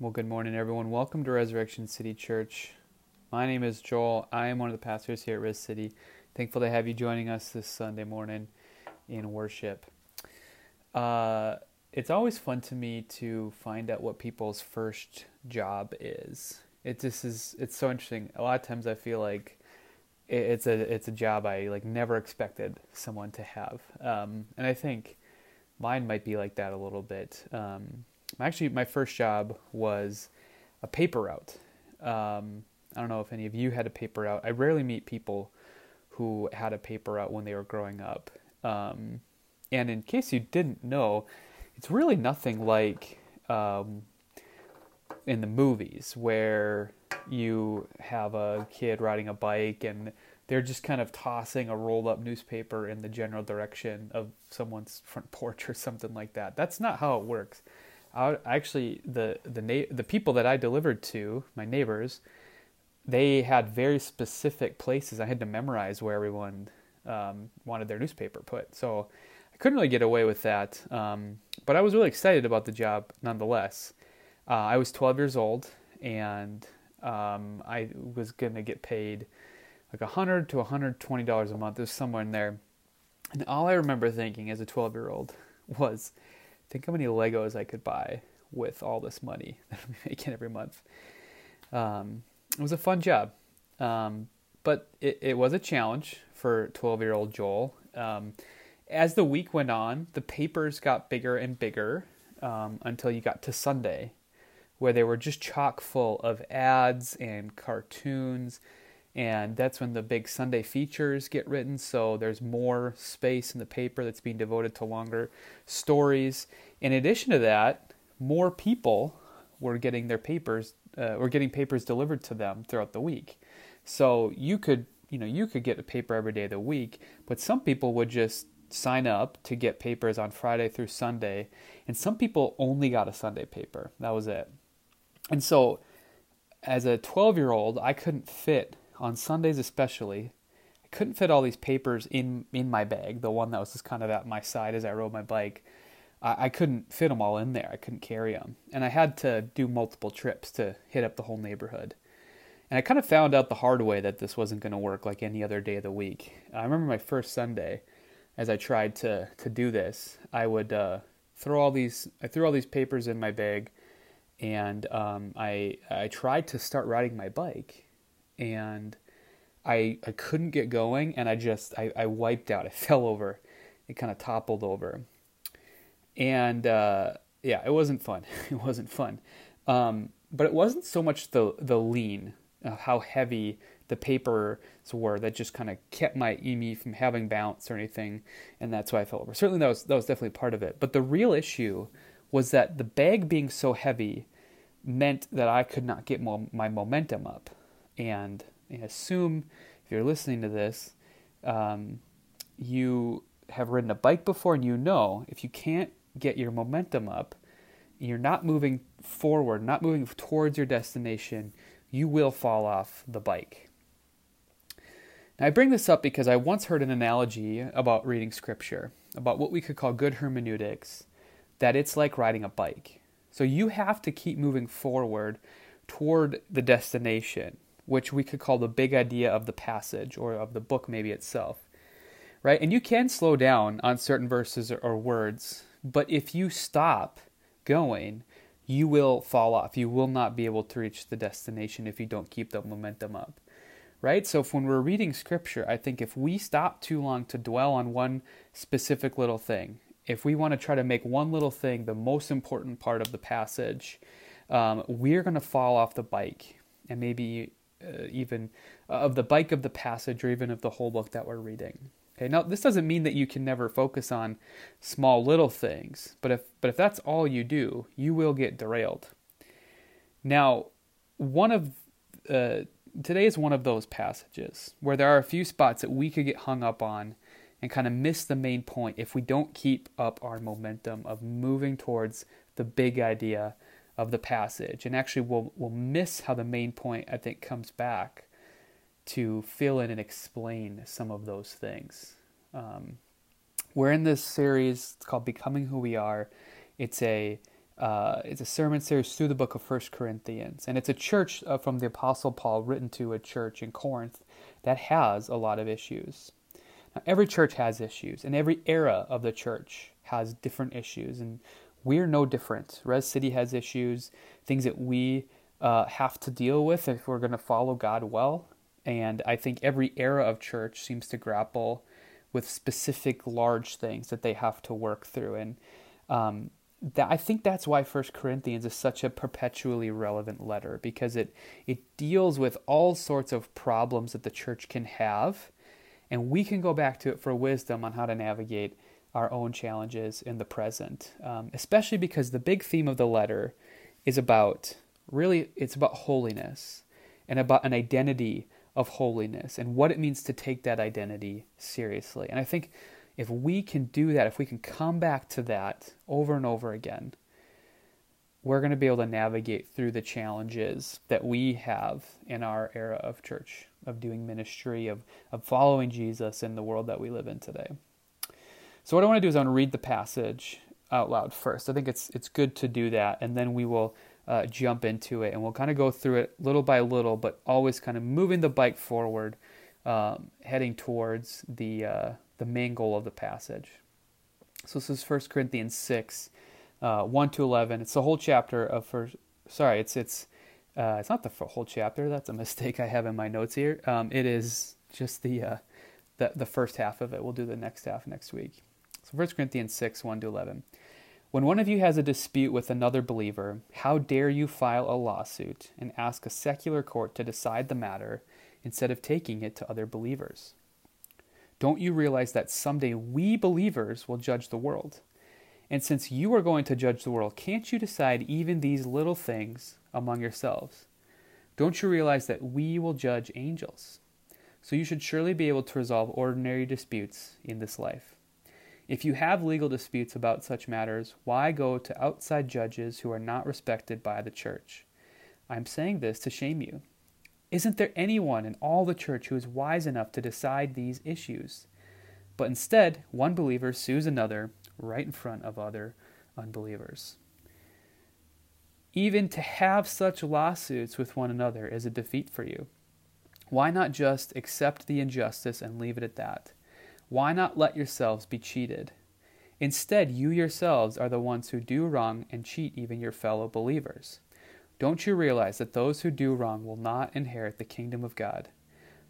Well, good morning, everyone. Welcome to Resurrection City Church. My name is Joel. I am one of the pastors here at Res City. Thankful to have you joining us this Sunday morning in worship. Uh, it's always fun to me to find out what people's first job is. It just is. It's so interesting. A lot of times, I feel like it's a it's a job I like never expected someone to have, um, and I think mine might be like that a little bit. Um, actually my first job was a paper route. Um, I don't know if any of you had a paper route. I rarely meet people who had a paper route when they were growing up. Um, and in case you didn't know, it's really nothing like um, in the movies where you have a kid riding a bike and they're just kind of tossing a rolled up newspaper in the general direction of someone's front porch or something like that. That's not how it works. I actually the the na- the people that I delivered to, my neighbors, they had very specific places I had to memorize where everyone um, wanted their newspaper put. So I couldn't really get away with that, um, but I was really excited about the job nonetheless. Uh, I was 12 years old, and um, I was going to get paid like 100 to 120 dollars a month. It was somewhere in there, and all I remember thinking as a 12 year old was think how many Legos I could buy with all this money that I'm making every month. Um, it was a fun job, um, but it, it, was a challenge for 12 year old Joel. Um, as the week went on, the papers got bigger and bigger um, until you got to Sunday, where they were just chock full of ads and cartoons and that's when the big Sunday features get written. So there's more space in the paper that's being devoted to longer stories. In addition to that, more people were getting their papers, uh, were getting papers delivered to them throughout the week. So you could, you know, you could get a paper every day of the week, but some people would just sign up to get papers on Friday through Sunday, and some people only got a Sunday paper. That was it. And so, as a 12 year old, I couldn't fit on Sundays especially, I couldn't fit all these papers in in my bag, the one that was just kind of at my side as I rode my bike. I, I couldn't fit them all in there. I couldn't carry them, and I had to do multiple trips to hit up the whole neighborhood. And I kind of found out the hard way that this wasn't going to work like any other day of the week. I remember my first Sunday, as I tried to to do this, I would uh, throw all these I threw all these papers in my bag, and um, I I tried to start riding my bike, and I I couldn't get going and I just I, I wiped out. I fell over. It kind of toppled over. And uh, yeah, it wasn't fun. it wasn't fun. Um, but it wasn't so much the the lean, uh, how heavy the papers were that just kind of kept my EME from having bounce or anything, and that's why I fell over. Certainly that was that was definitely part of it. But the real issue was that the bag being so heavy meant that I could not get mo- my momentum up and I assume if you're listening to this, um, you have ridden a bike before and you know if you can't get your momentum up, you're not moving forward, not moving towards your destination, you will fall off the bike. Now, I bring this up because I once heard an analogy about reading scripture, about what we could call good hermeneutics, that it's like riding a bike. So you have to keep moving forward toward the destination which we could call the big idea of the passage or of the book maybe itself. Right? And you can slow down on certain verses or, words, but if you stop going, you will fall off. You will not be able to reach the destination if you don't keep the momentum up. Right? So if when we're reading scripture, I think if we stop too long to dwell on one specific little thing, if we want to try to make one little thing the most important part of the passage, um, we're going to fall off the bike and maybe uh, even uh, of the bike of the passage or even of the whole book that we're reading. Okay, now this doesn't mean that you can never focus on small little things, but if but if that's all you do, you will get derailed. Now, one of uh, today is one of those passages where there are a few spots that we could get hung up on and kind of miss the main point if we don't keep up our momentum of moving towards the big idea of the passage. And actually, we'll, we'll miss how the main point, I think, comes back to fill in and explain some of those things. Um, we're in this series, it's called Becoming Who We Are. It's a uh, it's a sermon series through the book of First Corinthians, and it's a church uh, from the Apostle Paul written to a church in Corinth that has a lot of issues. Now, every church has issues, and every era of the church has different issues, and we're no different. Res City has issues, things that we uh, have to deal with if we're going to follow God well. And I think every era of church seems to grapple with specific large things that they have to work through. And um, that, I think that's why First Corinthians is such a perpetually relevant letter because it it deals with all sorts of problems that the church can have, and we can go back to it for wisdom on how to navigate our own challenges in the present. Um, especially because the big theme of the letter is about really it's about holiness and about an identity of holiness and what it means to take that identity seriously. And I think if we can do that, if we can come back to that over and over again, we're going to be able to navigate through the challenges that we have in our era of church, of doing ministry, of, of following Jesus in the world that we live in today. So, what I want to do is I want to read the passage out loud first. I think it's, it's good to do that, and then we will uh, jump into it and we'll kind of go through it little by little, but always kind of moving the bike forward, um, heading towards the, uh, the main goal of the passage. So this is 1 Corinthians 6, uh, 1 to 11. It's the whole chapter of first. Sorry, it's it's uh, it's not the whole chapter. That's a mistake I have in my notes here. Um, it is just the, uh, the the first half of it. We'll do the next half next week. So 1 Corinthians 6, 1 to 11. When one of you has a dispute with another believer, how dare you file a lawsuit and ask a secular court to decide the matter instead of taking it to other believers? Don't you realize that someday we believers will judge the world? And since you are going to judge the world, can't you decide even these little things among yourselves? Don't you realize that we will judge angels? So you should surely be able to resolve ordinary disputes in this life. If you have legal disputes about such matters, why go to outside judges who are not respected by the church? I am saying this to shame you. Isn't there anyone in all the church who is wise enough to decide these issues? But instead, one believer sues another right in front of other unbelievers. Even to have such lawsuits with one another is a defeat for you. Why not just accept the injustice and leave it at that? Why not let yourselves be cheated? Instead, you yourselves are the ones who do wrong and cheat even your fellow believers. Don't you realize that those who do wrong will not inherit the kingdom of God?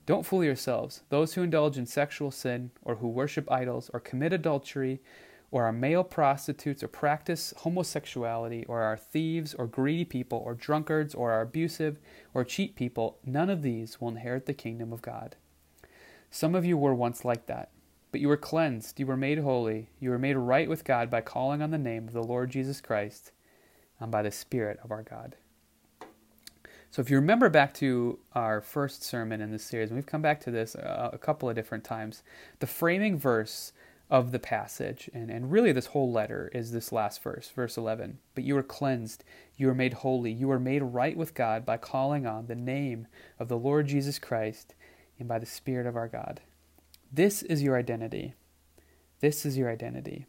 Don't fool yourselves. Those who indulge in sexual sin, or who worship idols, or commit adultery, or are male prostitutes, or practice homosexuality, or are thieves, or greedy people, or drunkards, or are abusive, or cheat people, none of these will inherit the kingdom of God. Some of you were once like that. But you were cleansed, you were made holy, you were made right with God by calling on the name of the Lord Jesus Christ and by the Spirit of our God. So, if you remember back to our first sermon in this series, and we've come back to this a, couple of different times, the framing verse of the passage, and, and really this whole letter, is this last verse, verse 11. But you were cleansed, you were made holy, you were made right with God by calling on the name of the Lord Jesus Christ and by the Spirit of our God. This is your identity. This is your identity.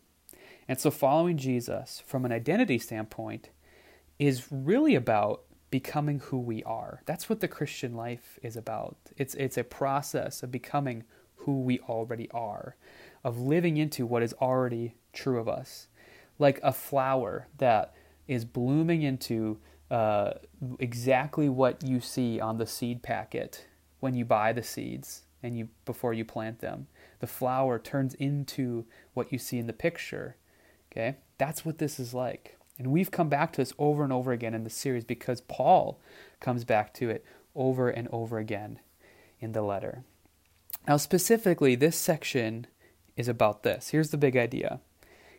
And so, following Jesus from an identity standpoint is really about becoming who we are. That's what the Christian life is about. It's, it's a process of becoming who we already are, of living into what is already true of us. Like a flower that is blooming into uh, exactly what you see on the seed packet when you buy the seeds and you before you plant them. The flower turns into what you see in the picture. Okay? That's what this is like. And we've come back to this over and over again in the series because Paul comes back to it over and over again in the letter. Now, specifically, this section is about this. Here's the big idea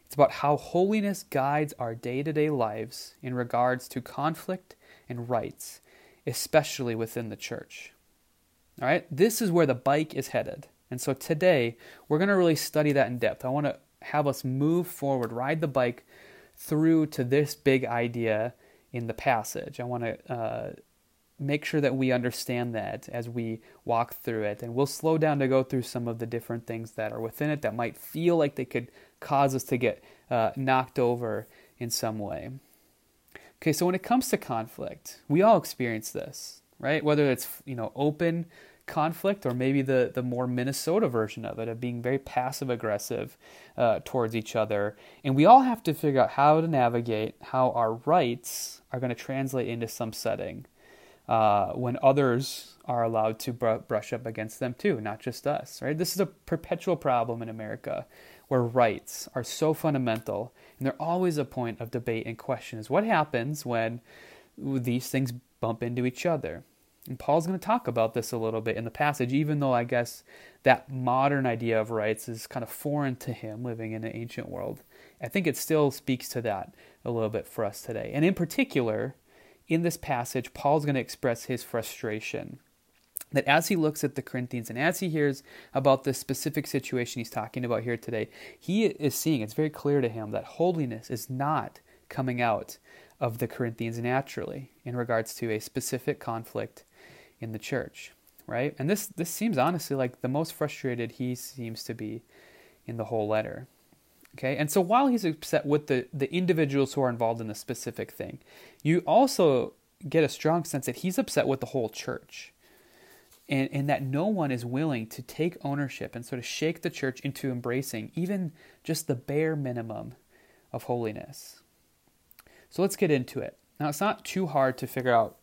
it's about how holiness guides our day to day lives in regards to conflict and rights, especially within the church. All right, this is where the bike is headed. And so today, we're going to really study that in depth. I want to have us move forward, ride the bike through to this big idea in the passage. I want to uh, make sure that we understand that as we walk through it. And we'll slow down to go through some of the different things that are within it that might feel like they could cause us to get uh, knocked over in some way. Okay, so when it comes to conflict, we all experience this, right? Whether it's, you know, open conflict or maybe the, the more Minnesota version of it, of being very passive aggressive uh, towards each other. And we all have to figure out how to navigate how our rights are going to translate into some setting uh, when others are allowed to br- brush up against them too, not just us, right? This is a perpetual problem in America where rights are so fundamental and they're always a point of debate and question is what happens when these things bump into each other. And Paul's going to talk about this a little bit in the passage, even though I guess that modern idea of rights is kind of foreign to him living in an ancient world. I think it still speaks to that a little bit for us today. And in particular, in this passage, Paul's going to express his frustration that as he looks at the Corinthians and as he hears about the specific situation he's talking about here today, he is seeing, it's very clear to him that holiness is not coming out of the Corinthians naturally in regards to a specific conflict in the church, right? And this this seems honestly like the most frustrated he seems to be in the whole letter. Okay? And so while he's upset with the the individuals who are involved in the specific thing, you also get a strong sense that he's upset with the whole church and, and that no one is willing to take ownership and sort of shake the church into embracing even just the bare minimum of holiness. So let's get into it. Now, it's not too hard to figure out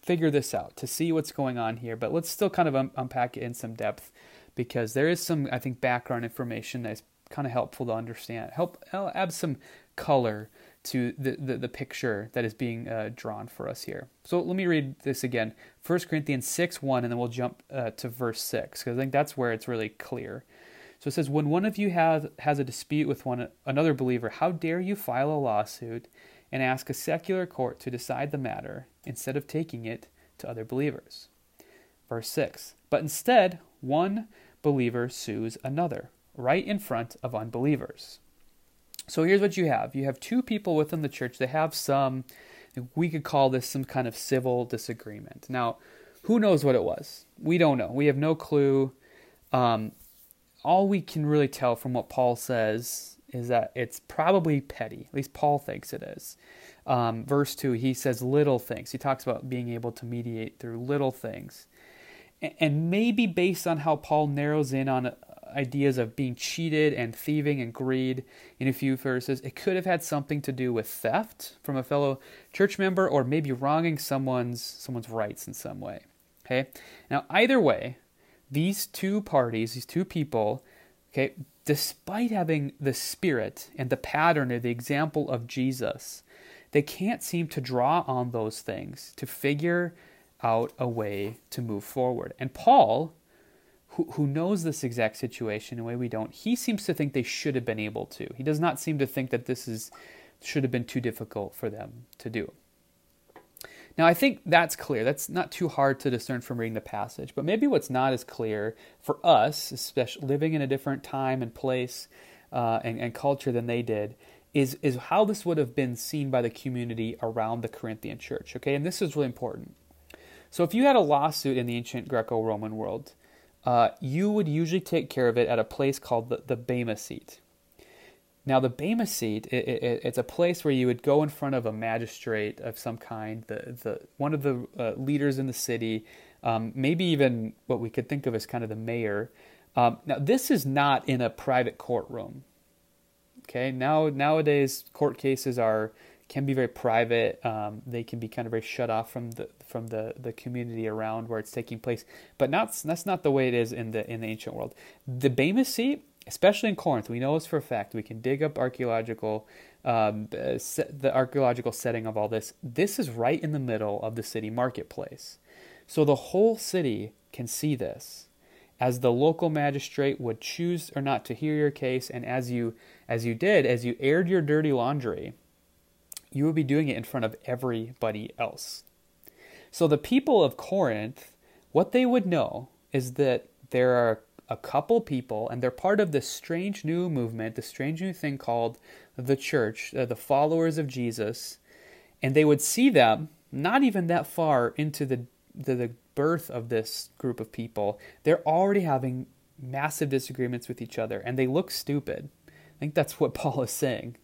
figure this out to see what's going on here, but let's still kind of un- unpack it in some depth because there is some I think background information that is kind of helpful to understand. Help add some color to the, the, the picture that is being uh, drawn for us here. So let me read this again 1 Corinthians 6 1, and then we'll jump uh, to verse 6, because I think that's where it's really clear. So it says, When one of you has, has a dispute with one another believer, how dare you file a lawsuit and ask a secular court to decide the matter instead of taking it to other believers? Verse 6 But instead, one believer sues another, right in front of unbelievers. So here's what you have you have two people within the church that have some, we could call this some kind of civil disagreement. Now, who knows what it was? We don't know. We have no clue. Um, all we can really tell from what Paul says is that it's probably petty. At least Paul thinks it is. Um, verse 2, he says little things. He talks about being able to mediate through little things. And maybe based on how Paul narrows in on ideas of being cheated and thieving and greed in a few verses. It could have had something to do with theft from a fellow church member or maybe wronging someone's someone's rights in some way. Okay? Now either way, these two parties, these two people, okay, despite having the spirit and the pattern or the example of Jesus, they can't seem to draw on those things to figure out a way to move forward. And Paul who, who knows this exact situation in a way we don't, he seems to think they should have been able to. He does not seem to think that this is should have been too difficult for them to do. Now, I think that's clear. That's not too hard to discern from reading the passage. But maybe what's not as clear for us, especially living in a different time and place uh, and, and culture than they did, is, is how this would have been seen by the community around the Corinthian church. Okay, and this is really important. So, if you had a lawsuit in the ancient Greco Roman world, uh, you would usually take care of it at a place called the, the Bema seat. Now, the Bema seat, it, it, it's a place where you would go in front of a magistrate of some kind, the, the, one of the uh, leaders in the city, um, maybe even what we could think of as kind of the mayor. Um, now, this is not in a private courtroom. Okay, now nowadays court cases are can be very private. Um, they can be kind of very shut off from the from the, the community around where it's taking place. But not that's not the way it is in the in the ancient world. The Bema seat, especially in Corinth, we know this for a fact. We can dig up archaeological um, the archaeological setting of all this. This is right in the middle of the city marketplace, so the whole city can see this. As the local magistrate would choose or not to hear your case, and as you as you did, as you aired your dirty laundry, you would be doing it in front of everybody else. So the people of Corinth, what they would know is that there are a couple people, and they're part of this strange new movement, the strange new thing called the church, uh, the followers of Jesus, and they would see them not even that far into the, the, the birth of this group of people. They're already having massive disagreements with each other, and they look stupid. I think that's what Paul is saying.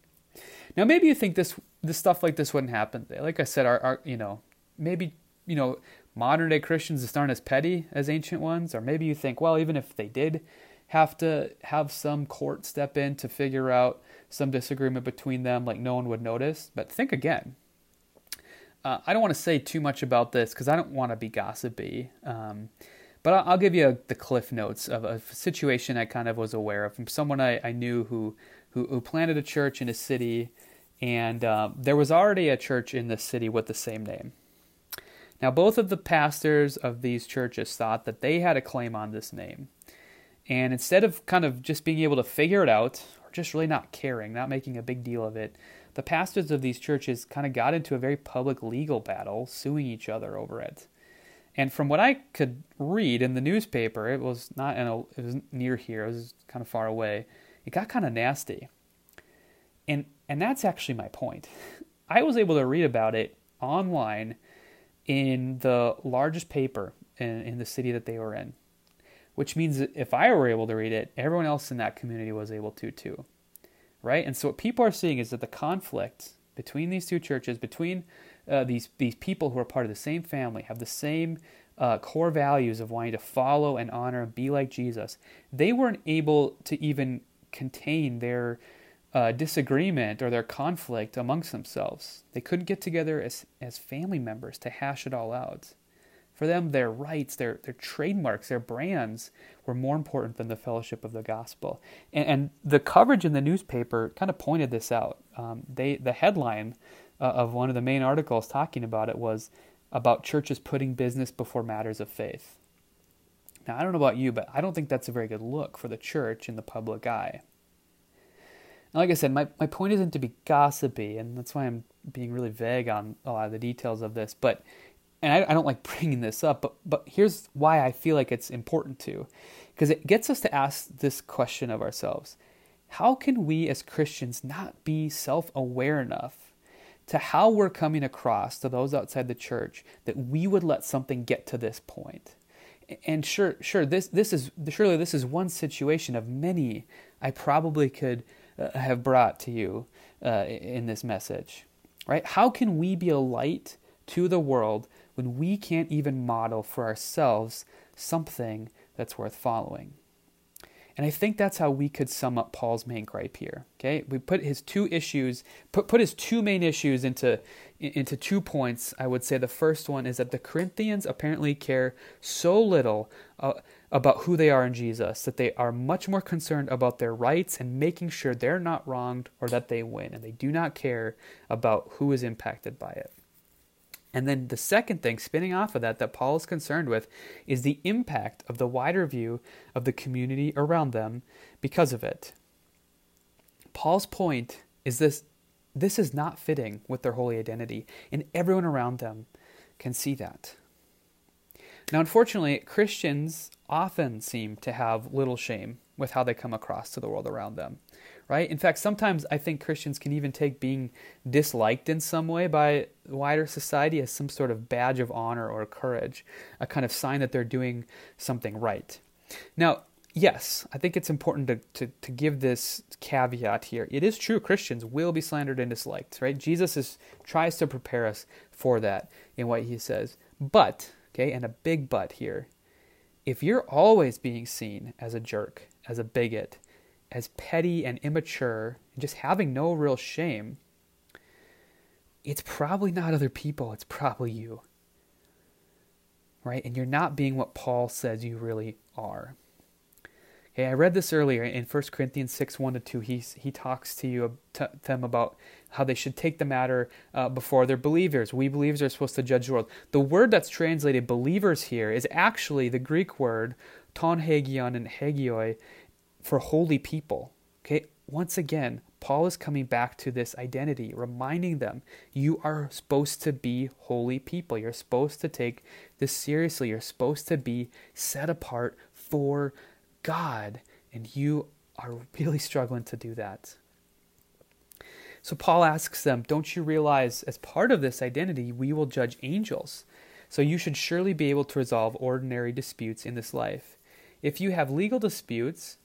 Now, maybe you think this this stuff like this wouldn't happen. Like I said, our, our you know maybe you know modern day Christians just aren't as petty as ancient ones, or maybe you think, well, even if they did have to have some court step in to figure out some disagreement between them, like no one would notice. But think again. Uh, I don't want to say too much about this because I don't want to be gossipy. Um, but I'll, give you the cliff notes of a situation I kind of was aware of from someone I, I knew who, who, who planted a church in a city, and uh, there was already a church in the city with the same name. Now, both of the pastors of these churches thought that they had a claim on this name. And instead of kind of just being able to figure it out, or just really not caring, not making a big deal of it, the pastors of these churches kind of got into a very public legal battle, suing each other over it. And from what I could read in the newspaper, it was not in a, it was near here, it was kind of far away. It got kind of nasty. And and that's actually my point. I was able to read about it online in the largest paper in, in the city that they were in, which means if I were able to read it, everyone else in that community was able to too. Right? And so what people are seeing is that the conflict between these two churches, between uh, these these people who are part of the same family, have the same uh, core values of wanting to follow and honor and be like Jesus, they weren't able to even contain their uh, disagreement or their conflict amongst themselves. They couldn't get together as, as family members to hash it all out. For them, their rights, their, their trademarks, their brands were more important than the fellowship of the gospel. And, and the coverage in the newspaper kind of pointed this out. Um, they, the headline uh, of one of the main articles talking about it was about churches putting business before matters of faith. Now, I don't know about you, but I don't think that's a very good look for the church in the public eye like I said, my, my point isn't to be gossipy, and that's why I'm being really vague on a lot of the details of this. But and I, I don't like bringing this up, but but here's why I feel like it's important to, because it gets us to ask this question of ourselves: How can we as Christians not be self-aware enough to how we're coming across to those outside the church that we would let something get to this point? And sure, sure, this this is surely this is one situation of many I probably could uh, have brought to you uh, in this message. Right? How can we be a light to the world when we can't even model for ourselves something that's worth following? And I think that's how we could sum up Paul's main gripe here. Okay, we put his two issues, put put his two main issues into into two points. I would say the first one is that the Corinthians apparently care so little uh, about who they are in Jesus that they are much more concerned about their rights and making sure they're not wronged or that they win, and they do not care about who is impacted by it. And then the second thing, spinning off of that, that Paul is concerned with, is the impact of the wider view of the community around them because of it. Paul's point is this this is not fitting with their holy identity, and everyone around them can see that. Now, unfortunately, Christians often seem to have little shame with how they come across to the world around them right? In fact, sometimes I think Christians can even take being disliked in some way by wider society as some sort of badge of honor or courage, a kind of sign that they're doing something right. Now, yes, I think it's important to, to, to give this caveat here. It is true Christians will be slandered and disliked, right? Jesus is, tries to prepare us for that in what he says. But, okay, and a big but here, if you're always being seen as a jerk, as a bigot, as petty and immature, and just having no real shame, it's probably not other people, it's probably you. Right? And you're not being what Paul says you really are. Okay, I read this earlier in 1 Corinthians 6 1 to 2. He, he talks to you to them about how they should take the matter uh, before they're believers. We believers are supposed to judge the world. The word that's translated believers here is actually the Greek word ton hagion and hagioi, for holy people. Okay, once again, Paul is coming back to this identity, reminding them you are supposed to be holy people. You're supposed to take this seriously. You're supposed to be set apart for God, and you are really struggling to do that. So Paul asks them, Don't you realize, as part of this identity, we will judge angels? So you should surely be able to resolve ordinary disputes in this life. If you have legal disputes,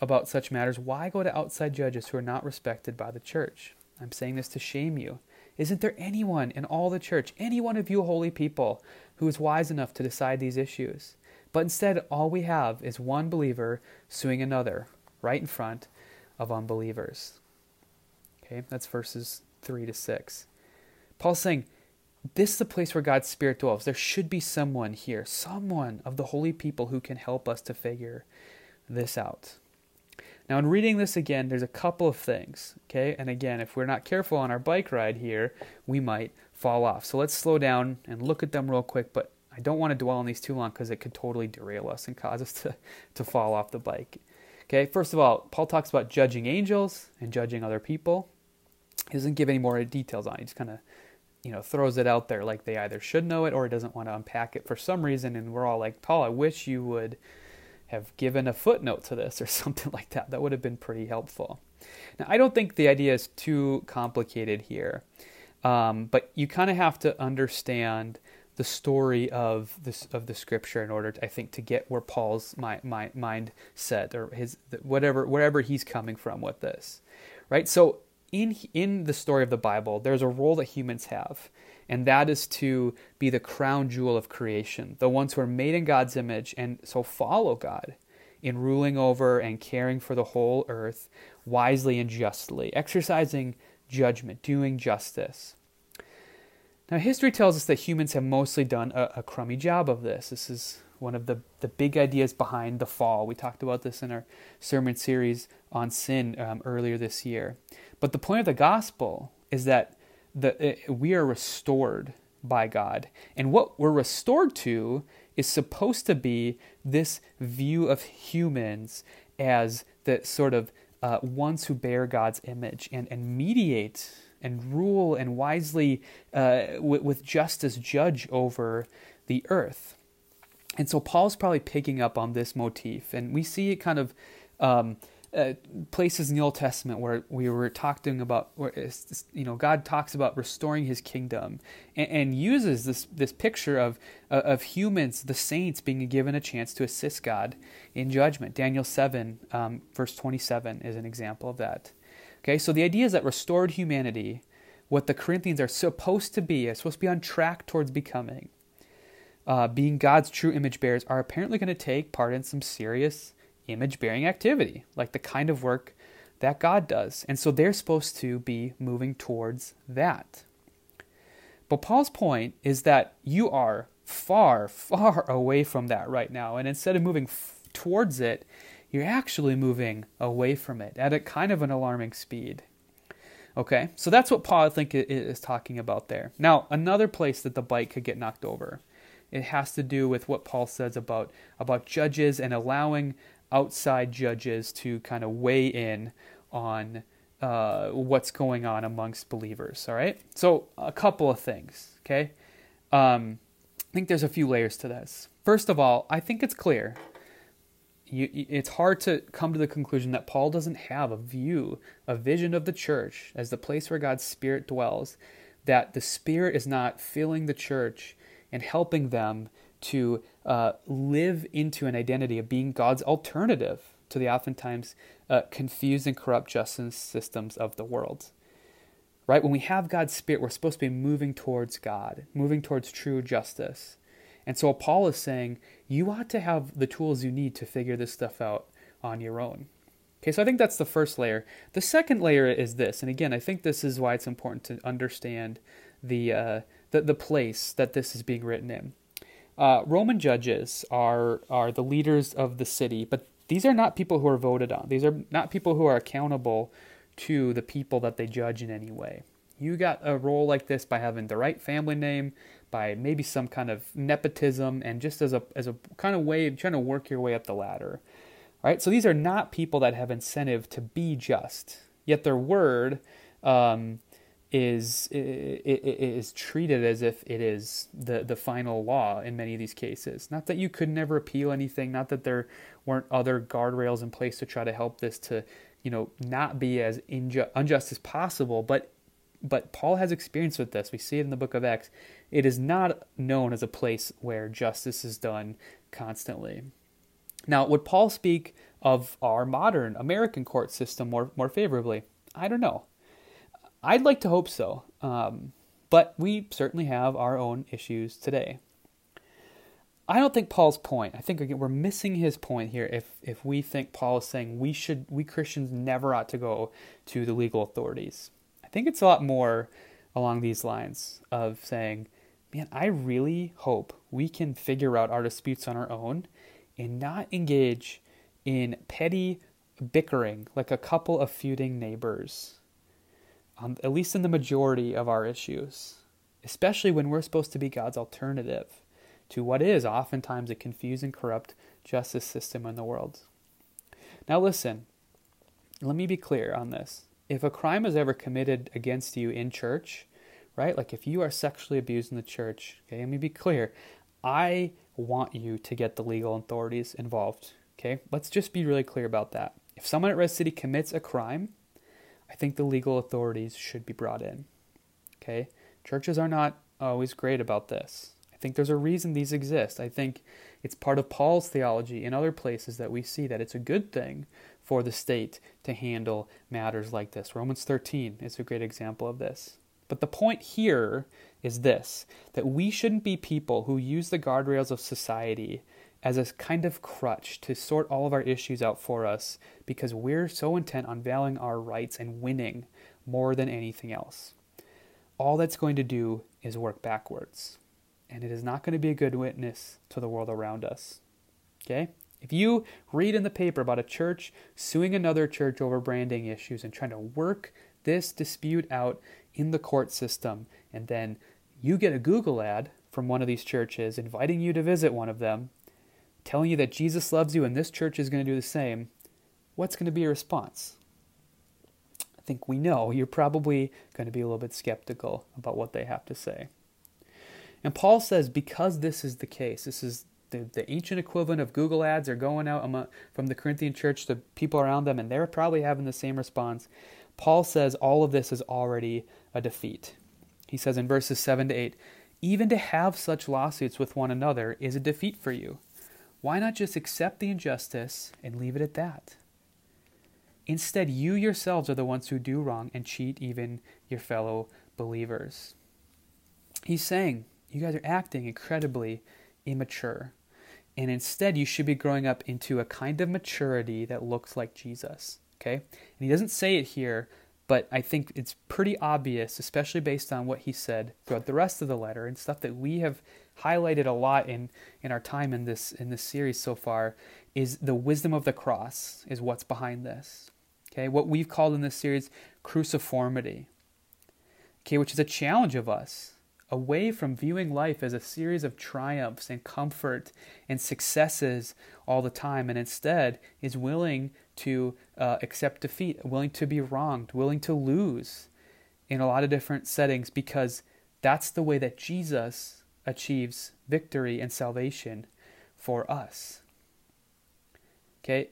about such matters, why go to outside judges who are not respected by the church? I'm saying this to shame you. Isn't there anyone in all the church, any one of you holy people, who is wise enough to decide these issues? But instead, all we have is one believer suing another right in front of unbelievers. Okay, that's verses 3 to 6. Paul's saying, This is the place where God's Spirit dwells. There should be someone here, someone of the holy people who can help us to figure this out. Now, in reading this again, there's a couple of things, okay? And again, if we're not careful on our bike ride here, we might fall off. So let's slow down and look at them real quick, but I don't want to dwell on these too long because it could totally derail us and cause us to, to fall off the bike. Okay, first of all, Paul talks about judging angels and judging other people. He doesn't give any more details on it. He just kind of, you know, throws it out there like they either should know it or he doesn't want to unpack it for some reason. And we're all like, Paul, I wish you would have given a footnote to this or something like that. That would have been pretty helpful. Now, I don't think the idea is too complicated here, um, but you kind of have to understand the story of this of the scripture in order, to, I think, to get where Paul's my, my mindset or his whatever wherever he's coming from with this, right? So in in the story of the Bible, there's a role that humans have, and that is to be the crown jewel of creation, the ones who are made in God's image, and so follow God in ruling over and caring for the whole earth wisely and justly, exercising judgment, doing justice. Now, history tells us that humans have mostly done a, a, crummy job of this. This is one of the, the big ideas behind the fall. We talked about this in our sermon series on sin um, earlier this year. But the point of the gospel is that the, uh, we are restored by God. And what we're restored to is supposed to be this view of humans as the sort of uh, ones who bear God's image and, and mediate and rule and wisely, uh, with, justice, judge over the earth. And so Paul's probably picking up on this motif, and we see it kind of um, uh, places in the Old Testament where we were talking about, where you know, God talks about restoring His kingdom, and, and uses this this picture of uh, of humans, the saints, being given a chance to assist God in judgment. Daniel seven, um, verse twenty seven, is an example of that. Okay, so the idea is that restored humanity, what the Corinthians are supposed to be, is supposed to be on track towards becoming, uh, being God's true image bearers, are apparently going to take part in some serious image bearing activity, like the kind of work that God does. And so they're supposed to be moving towards that. But Paul's point is that you are far, far away from that right now. And instead of moving f- towards it, you're actually moving away from it at a kind of an alarming speed. Okay, so that's what Paul, I think, is talking about there. Now, another place that the bike could get knocked over, it has to do with what Paul says about about judges and allowing outside judges to kind of weigh in on uh, what's going on amongst believers. All right, so a couple of things. Okay, um, I think there's a few layers to this. First of all, I think it's clear you, it's hard to come to the conclusion that Paul doesn't have a view, a vision of the church as the place where God's Spirit dwells, that the Spirit is not filling the church and helping them to uh, live into an identity of being God's alternative to the oftentimes uh, confused and corrupt justice systems of the world. Right? When we have God's Spirit, we're supposed to be moving towards God, moving towards true justice. And so Paul is saying you ought to have the tools you need to figure this stuff out on your own. Okay, so I think that's the first layer. The second layer is this, and again, I think this is why it's important to understand the uh, the, the place that this is being written in. Uh, Roman judges are are the leaders of the city, but these are not people who are voted on. These are not people who are accountable to the people that they judge in any way. You got a role like this by having the right family name, by maybe some kind of nepotism and just as a as a kind of way of trying to work your way up the ladder. Right? So these are not people that have incentive to be just, yet their word um, is is treated as if it is the the final law in many of these cases. Not that you could never appeal anything, not that there weren't other guardrails in place to try to help this to you know not be as unjust as possible, but but Paul has experience with this. We see it in the book of Acts. It is not known as a place where justice is done constantly. Now, would Paul speak of our modern American court system more, more favorably? I don't know. I'd like to hope so, um, but we certainly have our own issues today. I don't think Paul's point. I think again, we're missing his point here. If if we think Paul is saying we should, we Christians never ought to go to the legal authorities. I think it's a lot more along these lines of saying, man, I really hope we can figure out our disputes on our own and not engage in petty bickering like a couple of feuding neighbors, um, at least in the majority of our issues, especially when we're supposed to be God's alternative to what is oftentimes a confused and corrupt justice system in the world. Now, listen, let me be clear on this. If a crime is ever committed against you in church, right, like if you are sexually abused in the church, okay, let me be clear. I want you to get the legal authorities involved. Okay, let's just be really clear about that. If someone at Res City commits a crime, I think the legal authorities should be brought in. Okay, churches are not always great about this. I think there's a reason these exist. I think it's part of Paul's theology in other places that we see that it's a good thing for the state to handle matters like this. Romans 13 is a great example of this. But the point here is this that we shouldn't be people who use the guardrails of society as a kind of crutch to sort all of our issues out for us because we're so intent on valuing our rights and winning more than anything else. All that's going to do is work backwards and it is not going to be a good witness to the world around us. Okay? If you read in the paper about a church suing another church over branding issues and trying to work this dispute out in the court system, and then you get a Google ad from one of these churches inviting you to visit one of them, telling you that Jesus loves you and this church is going to do the same, what's going to be your response? I think we know you're probably going to be a little bit skeptical about what they have to say. And Paul says, because this is the case, this is the, the ancient equivalent of Google ads are going out from the Corinthian church to people around them, and they're probably having the same response. Paul says all of this is already a defeat. He says in verses 7 to 8, even to have such lawsuits with one another is a defeat for you. Why not just accept the injustice and leave it at that? Instead, you yourselves are the ones who do wrong and cheat even your fellow believers. He's saying, you guys are acting incredibly immature. And instead, you should be growing up into a kind of maturity that looks like Jesus. Okay? And he doesn't say it here, but I think it's pretty obvious, especially based on what he said throughout the rest of the letter and stuff that we have highlighted a lot in, in our time in this in this series so far, is the wisdom of the cross is what's behind this. Okay, what we've called in this series cruciformity. Okay, which is a challenge of us away from viewing life as a series of triumphs and comfort and successes all the time, and instead is willing to uh, accept defeat, willing to be wronged, willing to lose in a lot of different settings because that's the way that Jesus achieves victory and salvation for us. Okay?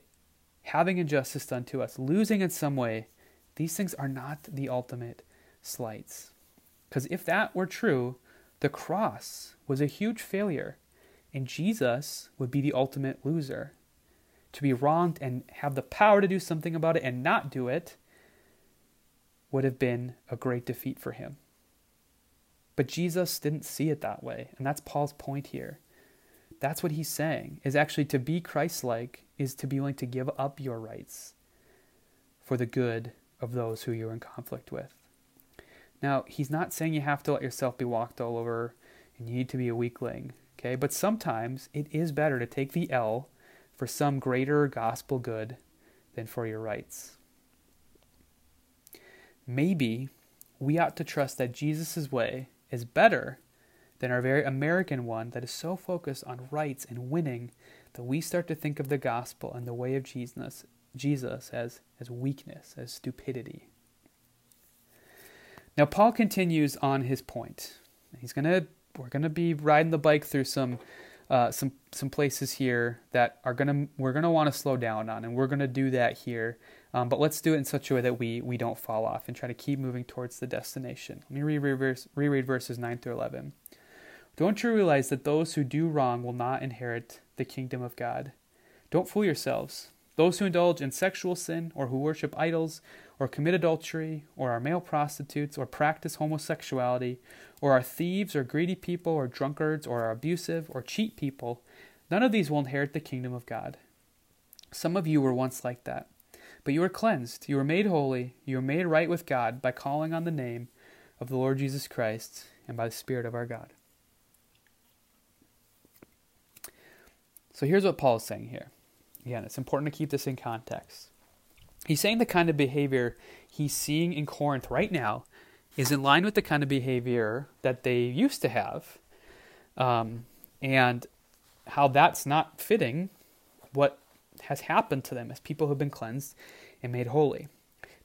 Having injustice done to us, losing in some way, these things are not the ultimate slights. Because if that were true, the cross was a huge failure, and Jesus would be the ultimate loser. To be wronged and have the power to do something about it and not do it would have been a great defeat for him. But Jesus didn't see it that way, and that's Paul's point here. That's what he's saying, is actually to be Christ like is to be willing to give up your rights for the good of those who you're in conflict with. Now, he's not saying you have to let yourself be walked all over and you need to be a weakling, okay? But sometimes it is better to take the L for some greater gospel good than for your rights. Maybe we ought to trust that Jesus' way is better than our very American one that is so focused on rights and winning that we start to think of the gospel and the way of Jesus, Jesus as, as weakness, as stupidity. Now Paul continues on his point. He's gonna we're gonna be riding the bike through some uh, some some places here that are gonna we're gonna want to slow down on, and we're gonna do that here. Um, but let's do it in such a way that we we don't fall off and try to keep moving towards the destination. Let me reread, verse, reread verses nine through eleven. Don't you realize that those who do wrong will not inherit the kingdom of God? Don't fool yourselves. those who indulge in sexual sin, or who worship idols, or commit adultery, or are male prostitutes, or practice homosexuality, or are thieves, or greedy people, or drunkards, or are abusive, or cheat people, none of these will inherit the kingdom of God. Some of you were once like that, but you were cleansed, you were made holy, you were made right with God by calling on the name of the Lord Jesus Christ and by the Spirit of our God. So here's what Paul is saying here. Again, it's important to keep this in context. He's saying the kind of behavior he's seeing in Corinth right now is in line with the kind of behavior that they used to have, um, and how that's not fitting what has happened to them as people who've been cleansed and made holy.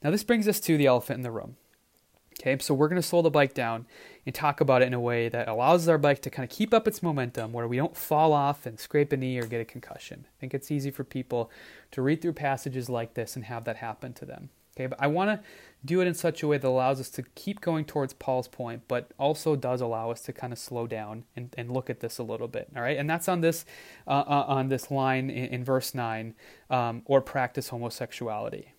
Now, this brings us to the elephant in the room. Okay, so we're going to slow the bike down and talk about it in a way that allows our bike to kind of keep up its momentum where we don't fall off and scrape a knee or get a concussion. I think it's easy for people to read through passages like this and have that happen to them. Okay, but I want to do it in such a way that allows us to keep going towards Paul's point, but also does allow us to kind of slow down and, and look at this a little bit. All right, and that's on this uh, uh, on this line in, in verse nine, um, or practice homosexuality.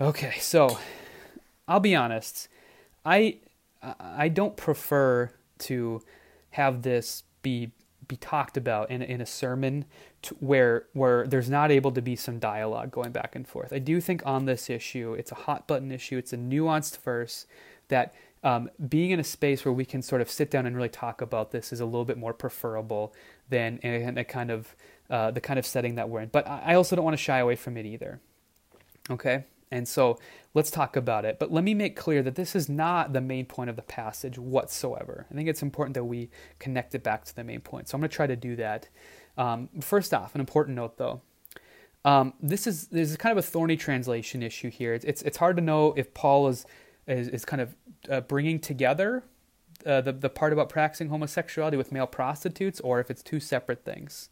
Okay, so I'll be honest. I I don't prefer to have this be be talked about in in a sermon where where there's not able to be some dialogue going back and forth. I do think on this issue, it's a hot button issue. It's a nuanced verse that um, being in a space where we can sort of sit down and really talk about this is a little bit more preferable than in a kind of uh, the kind of setting that we're in. But I also don't want to shy away from it either. Okay, and so let's talk about it. But let me make clear that this is not the main point of the passage whatsoever. I think it's important that we connect it back to the main point. So I'm going to try to do that. Um, first off, an important note though. Um, this is this is kind of a thorny translation issue here. It's it's, it's hard to know if Paul is is, is kind of uh, bringing together uh, the the part about practicing homosexuality with male prostitutes, or if it's two separate things.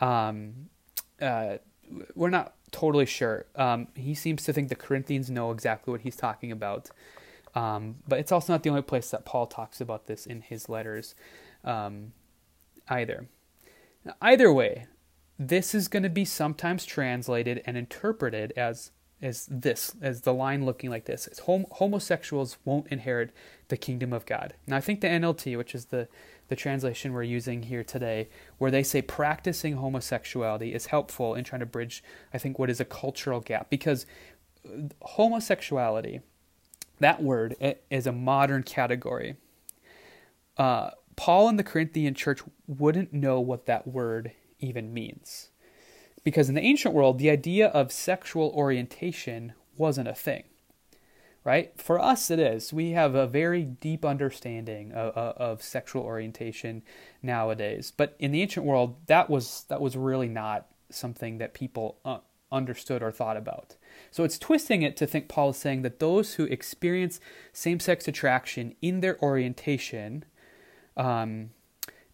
Um, uh, we're not totally sure. Um, he seems to think the Corinthians know exactly what he's talking about. Um, but it's also not the only place that Paul talks about this in his letters um, either. Now, either way, this is going to be sometimes translated and interpreted as as this, as the line looking like this: as hom- homosexuals won't inherit the kingdom of God. Now, I think the NLT, which is the the translation we're using here today, where they say practicing homosexuality is helpful in trying to bridge, I think, what is a cultural gap. Because uh, homosexuality, that word, is a modern category. Uh, Paul and the Corinthian church wouldn't know what that word even means. Because in the ancient world, the idea of sexual orientation wasn't a thing right? For us, it is. We have a very deep understanding of, of, sexual orientation nowadays, but in the ancient world, that was that was really not something that people uh, understood or thought about. So it's twisting it to think Paul is saying that those who experience same-sex attraction in their orientation. Um,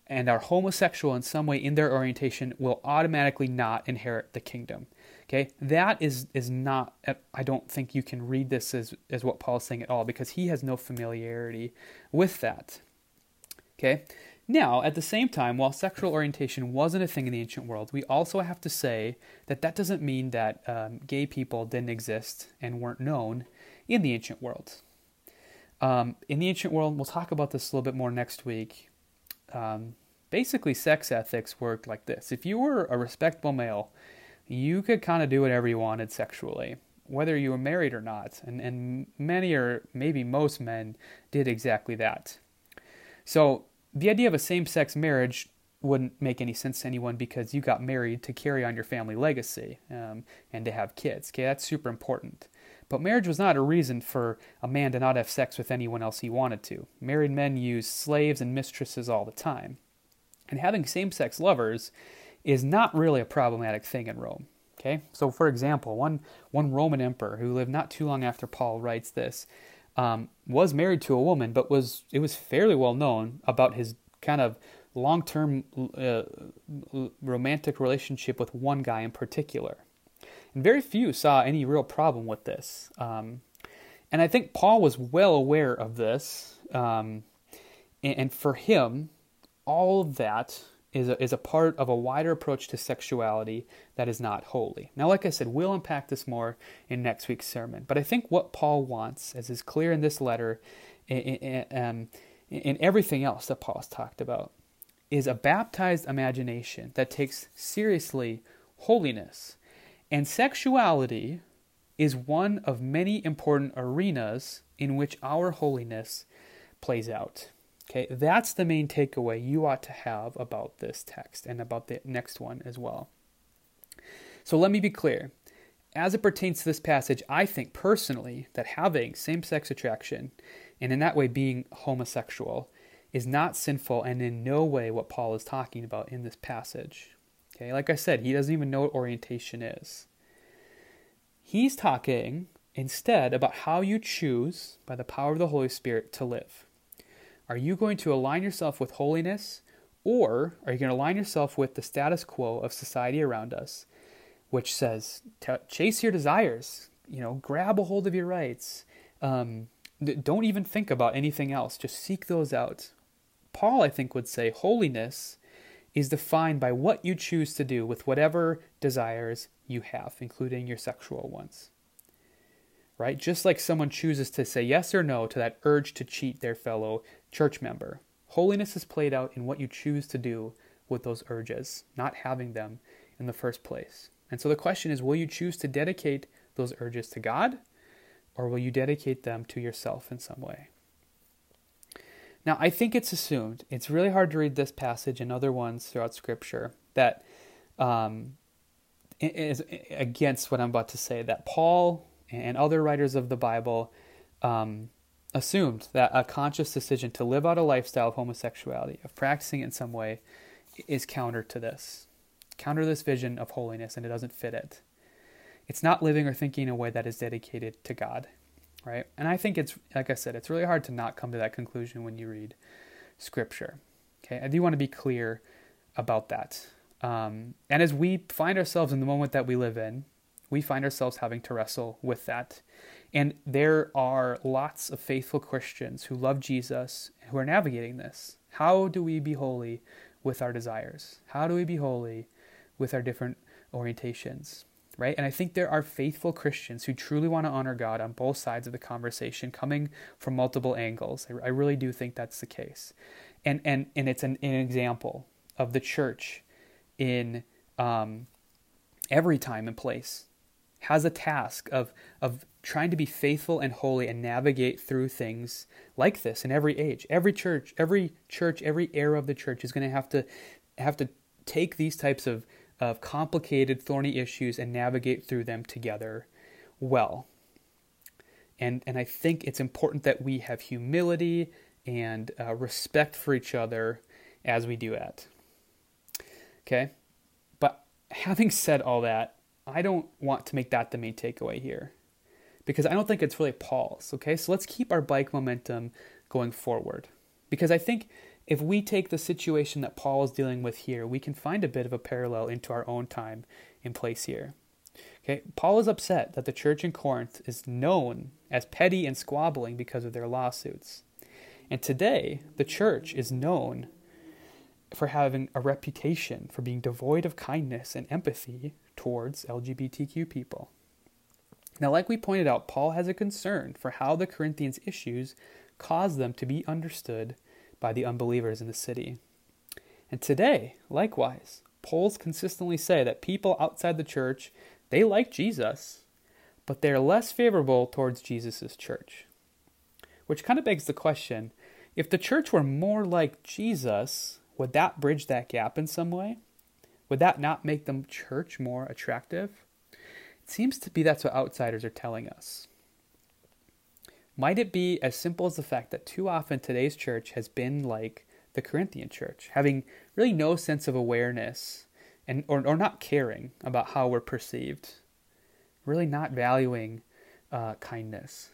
and are homosexual in some way in their orientation will automatically not inherit the kingdom. Okay, that is is not. I don't think you can read this as as what Paul is saying at all because he has no familiarity with that. Okay, now at the same time, while sexual orientation wasn't a thing in the ancient world, we also have to say that that doesn't mean that um, gay people didn't exist and weren't known in the ancient world. Um, in the ancient world, we'll talk about this a little bit more next week. Um, basically, sex ethics worked like this: if you were a respectable male you could kind of do whatever you wanted sexually, whether you were married or not. And, and many or maybe most men did exactly that. So the idea of a same sex marriage wouldn't make any sense to anyone because you got married to carry on your family legacy um, and to have kids. Okay, that's super important. But marriage was not a reason for a man to not have sex with anyone else he wanted to. Married men use slaves and mistresses all the time. And having same sex lovers is not really a problematic thing in Rome. Okay, so for example, one one Roman emperor who lived not too long after Paul writes this um, was married to a woman, but was it was fairly well known about his kind of long-term uh, romantic relationship with one guy in particular, and very few saw any real problem with this. Um, and I think Paul was well aware of this, um, and, and for him, all of that is a, is a part of a wider approach to sexuality that is not holy. Now, like I said, we'll unpack this more in next week's sermon. But I think what Paul wants, as is clear in this letter, and um, in everything else that Paul's talked about, is a baptized imagination that takes seriously holiness. And sexuality is one of many important arenas in which our holiness plays out. Okay, that's the main takeaway you ought to have about this text and about the next one as well. So let me be clear. As it pertains to this passage, I think personally that having same sex attraction and in that way being homosexual is not sinful and in no way what Paul is talking about in this passage. Okay, like I said, he doesn't even know what orientation is. He's talking instead about how you choose, by the power of the Holy Spirit, to live. Are you going to align yourself with holiness, or are you going to align yourself with the status quo of society around us, which says chase your desires, you know, grab a hold of your rights, um, don't even think about anything else, just seek those out. Paul, I think, would say holiness is defined by what you choose to do with whatever desires you have, including your sexual ones right? Just like someone chooses to say yes or no to that urge to cheat their fellow church member. Holiness is played out in what you choose to do with those urges, not having them in the first place. And so the question is will you choose to dedicate those urges to God, or will you dedicate them to yourself in some way? Now, I think it's assumed, it's really hard to read this passage and other ones throughout Scripture that um, is against what I'm about to say, that Paul and other writers of the Bible um, assumed that a conscious decision to live out a lifestyle of homosexuality, of practicing it in some way, is counter to this, counter this vision of holiness, and it doesn't fit it. It's not living or thinking in a way that is dedicated to God, right? And I think it's, like I said, it's really hard to not come to that conclusion when you read Scripture. Okay, I do want to be clear about that. Um, and as we find ourselves in the moment that we live in, we find ourselves having to wrestle with that. And there are lots of faithful Christians who love Jesus who are navigating this. How do we be holy with our desires? How do we be holy with our different orientations? Right? And I think there are faithful Christians who truly want to honor God on both sides of the conversation, coming from multiple angles. I, really do think that's the case. And, and, and it's an, an example of the church in um, every time and place has a task of, of trying to be faithful and holy and navigate through things like this in every age. Every church, every church, every era of the church is going to have to have to take these types of, of complicated, thorny issues and navigate through them together well. And, and I think it's important that we have humility and uh, respect for each other as we do that. Okay? But having said all that, I don't want to make that the main takeaway here because I don't think it's really Paul's. Okay, so let's keep our bike momentum going forward because I think if we take the situation that Paul is dealing with here, we can find a bit of a parallel into our own time and place here. Okay, Paul is upset that the church in Corinth is known as petty and squabbling because of their lawsuits. And today, the church is known for having a reputation for being devoid of kindness and empathy towards LGBTQ people. Now, like we pointed out, Paul has a concern for how the Corinthians' issues cause them to be understood by the unbelievers in the city. And today, likewise, polls consistently say that people outside the church, they like Jesus, but they're less favorable towards Jesus' church. Which kind of begs the question, if the church were more like Jesus, would that bridge that gap in some way? Would that not make the church more attractive? Seems to be that's what outsiders are telling us. Might it be as simple as the fact that too often today's church has been like the Corinthian church, having really no sense of awareness and or, or not caring about how we're perceived, really not valuing uh, kindness?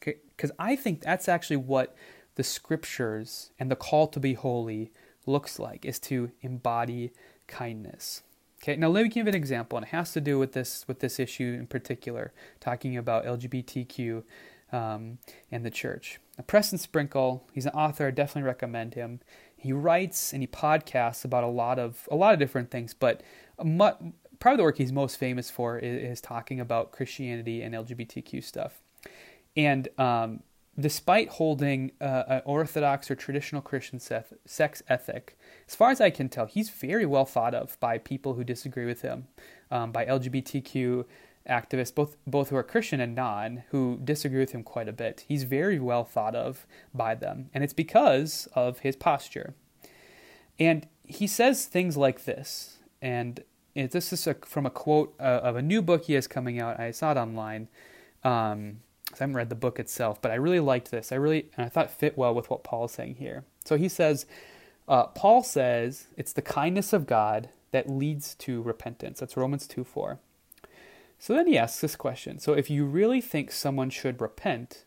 Because I think that's actually what the scriptures and the call to be holy looks like, is to embody kindness. Okay, now let me give an example, and it has to do with this with this issue in particular, talking about LGBTQ um, and the church. Now, Preston Sprinkle, he's an author. I definitely recommend him. He writes and he podcasts about a lot of a lot of different things, but probably the work he's most famous for is, is talking about Christianity and LGBTQ stuff. And um, despite holding uh, an orthodox or traditional Christian sex ethic, as far as I can tell, he's very well thought of by people who disagree with him, um, by LGBTQ activists, both both who are Christian and non, who disagree with him quite a bit. He's very well thought of by them, and it's because of his posture. And he says things like this, and this is a, from a quote uh, of a new book he has coming out. I saw it online. Um, I haven't read the book itself, but I really liked this. I really and I thought fit well with what Paul is saying here. So he says, uh, Paul says it's the kindness of God that leads to repentance. That's Romans two four. So then he asks this question So if you really think someone should repent,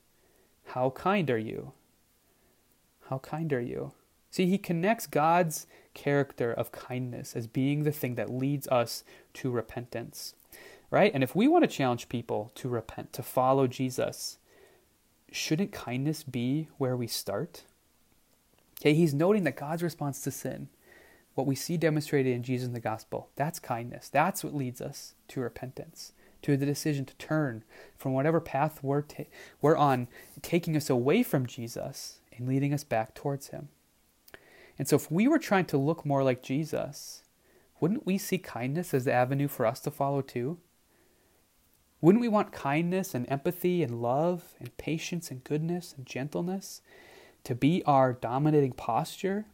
how kind are you? How kind are you? See, he connects God's character of kindness as being the thing that leads us to repentance, right? And if we want to challenge people to repent, to follow Jesus, shouldn't kindness be where we start? Okay, he's noting that God's response to sin, what we see demonstrated in Jesus in the gospel, that's kindness. That's what leads us to repentance to the decision to turn from whatever path we're, ta- we're on, taking us away from Jesus and leading us back towards Him. And so, if we were trying to look more like Jesus, wouldn't we see kindness as the avenue for us to follow too? Wouldn't we want kindness and empathy and love and patience and goodness and gentleness to be our dominating posture?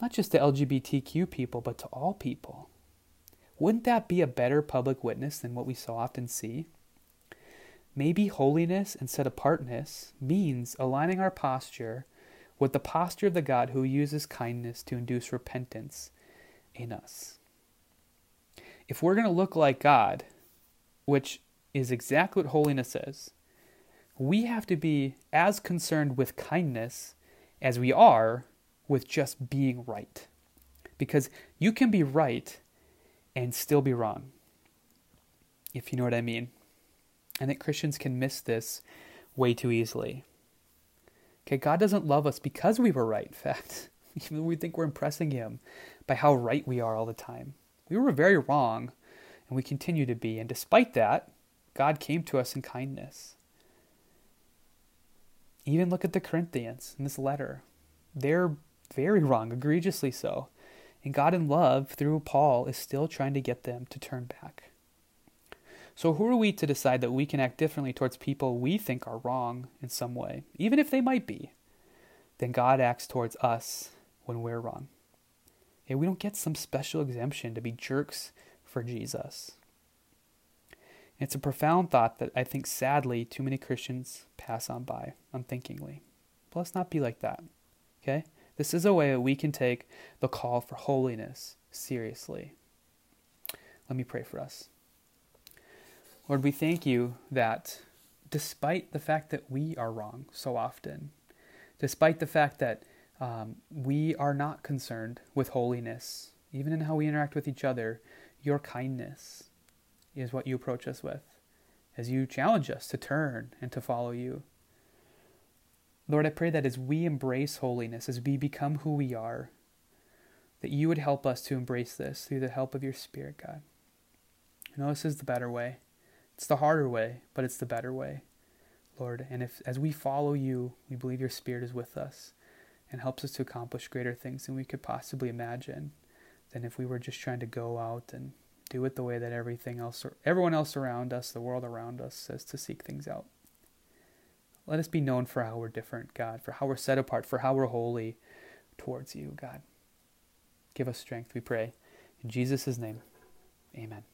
Not just to LGBTQ people, but to all people. Wouldn't that be a better public witness than what we so often see? Maybe holiness and set apartness means aligning our posture with the posture of the God who uses kindness to induce repentance in us. If we're going to look like God, which is exactly what holiness is, we have to be as concerned with kindness as we are with just being right. Because you can be right and still be wrong, if you know what I mean. I think Christians can miss this way too easily. Okay, God doesn't love us because we were right, in fact. Even though we think we're impressing Him by how right we are all the time. We were very wrong, and we continue to be. And despite that, God came to us in kindness. Even look at the Corinthians in this letter. They're very wrong, egregiously so. And God in love, through Paul, is still trying to get them to turn back. So, who are we to decide that we can act differently towards people we think are wrong in some way, even if they might be, than God acts towards us when we're wrong? And we don't get some special exemption to be jerks for Jesus. It's a profound thought that I think sadly too many Christians pass on by unthinkingly. But let's not be like that. Okay? This is a way that we can take the call for holiness seriously. Let me pray for us. Lord, we thank you that despite the fact that we are wrong so often, despite the fact that um, we are not concerned with holiness, even in how we interact with each other, your kindness is what you approach us with as you challenge us to turn and to follow you. Lord, I pray that as we embrace holiness, as we become who we are, that you would help us to embrace this through the help of your Spirit, God. I know this is the better way. It's the harder way, but it's the better way, Lord. And if as we follow you, we believe your Spirit is with us and helps us to accomplish greater things than we could possibly imagine than if we were just trying to go out and do it the way that everything else everyone else around us, the world around us says to seek things out. Let us be known for how we're different, God, for how we're set apart, for how we're holy towards you, God. Give us strength, we pray. In Jesus' name, amen.